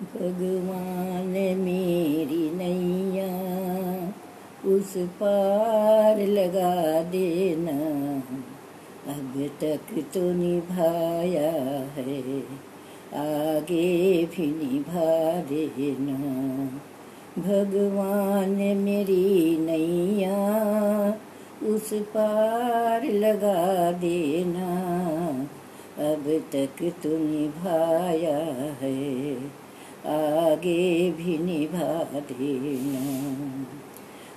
भगवान मेरी नैया, उस पार लगा देना। अब तक तो निभाया है, आगे भी निभा देना। भगवान मेरी नैया, उस पार लगा देना। अब तक तो निभाया है। आगे भी निभा देना।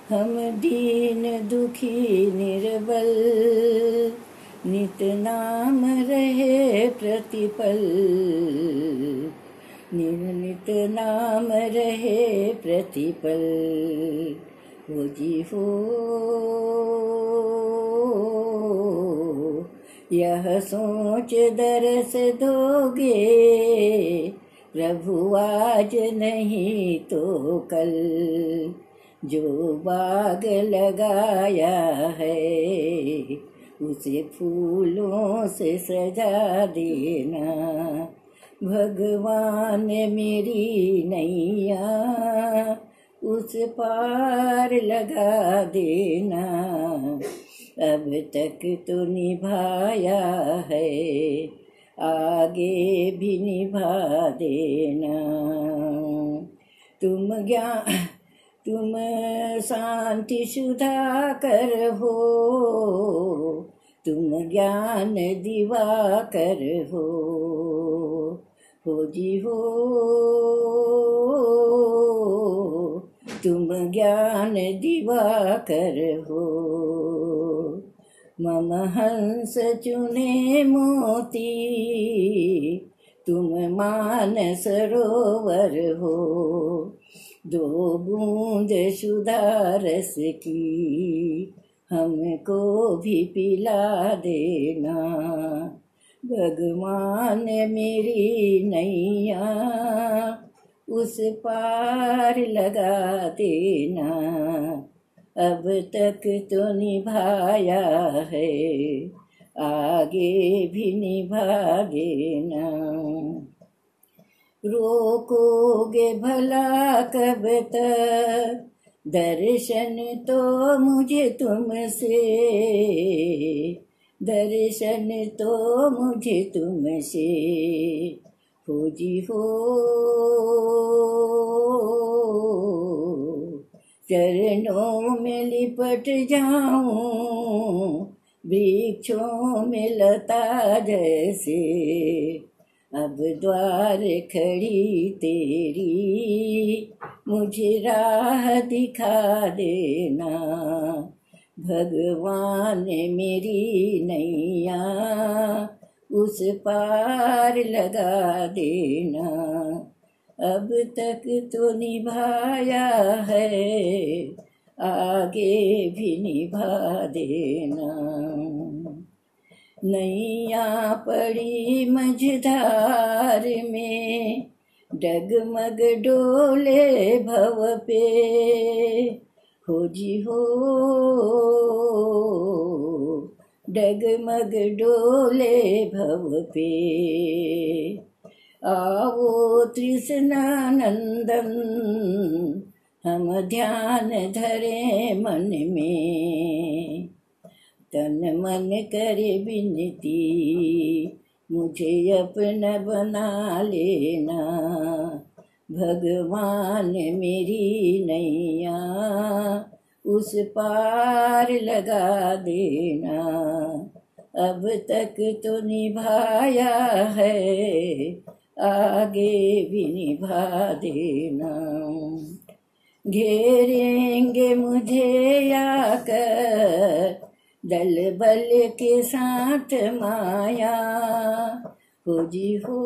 हम दीन दुखी निर्बल, नित नाम रहे प्रतिपल। निर्नित नाम रहे प्रतिपल। हो जी हो, यह सोच दरस दोगे। प्रभु आज नहीं तो कल जो बाग लगाया है, उसे फूलों से सजा देना। भगवान मेरी नैया, उस पार लगा देना। अब तक तो निभाया है आगे भी निभा देना। तुम ज्ञान तुम शांति सुधा कर हो। तुम ज्ञान दिवा कर हो। हो जी हो। तुम ज्ञान दिवा कर हो। मम हंस चुने मोती। तुम मान सरोवर हो, दो बूंद सुधारस की। हमको भी पिला देना, भगवान मेरी नैया। उस पार लगा देना। अब तक तो निभाया है, आगे भी निभा देना रोकोगे भला कब तक? दर्शन तो मुझे तुमसे, दर्शन तो मुझे तुमसे। हो जी हो चरणों में लिपट जाऊँ, वृक्षों में लता जैसे। अब द्वार खड़ी तेरी, मुझे राह दिखा देना। भगवान मेरी नैया, उस पार लगा देना। अब तक तो निभाया है, आगे भी निभा देना। नैया पड़ी मझधार में, डगमग डोले भव पे। हो जी हो, डगमग डोले भव पे। आओ तृष्णानंदन हम ध्यान धरे मन में तन मन करे बिनती मुझे अपना बना लेना। भगवान मेरी नैया, उस पार लगा देना। अब तक तो निभाया है आगे भी निभा देना घेरेंगे मुझे आकर, दल बल के साथ माया। हो जी हो,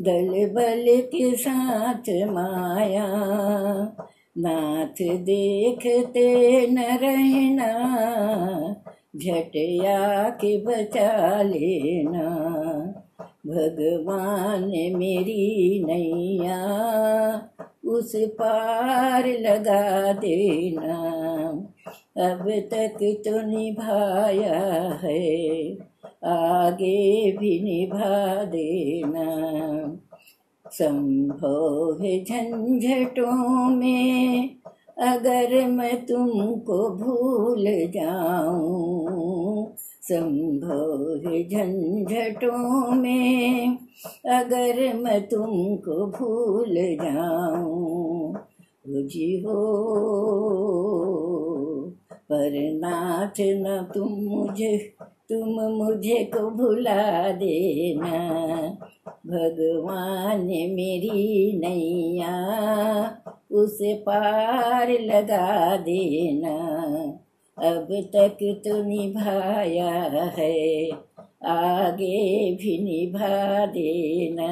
दल बल के साथ माया। नाथ देखते न रहना झटिया के बचा लेना भगवान मेरी नैया, उस पार लगा देना। अब तक तो निभाया है, आगे भी निभा देना। संभव है झंझटों में अगर मैं तुमको भूल जाऊँ, संभव है झंझटों में। अगर मैं तुमको भूल जाऊँ जी हो, पर नाथ न तुम मुझे तुम मुझे को भुला देना। भगवान मेरी नैया, उस पार लगा देना। अब तक तो निभाया है, आगे भी निभा देना।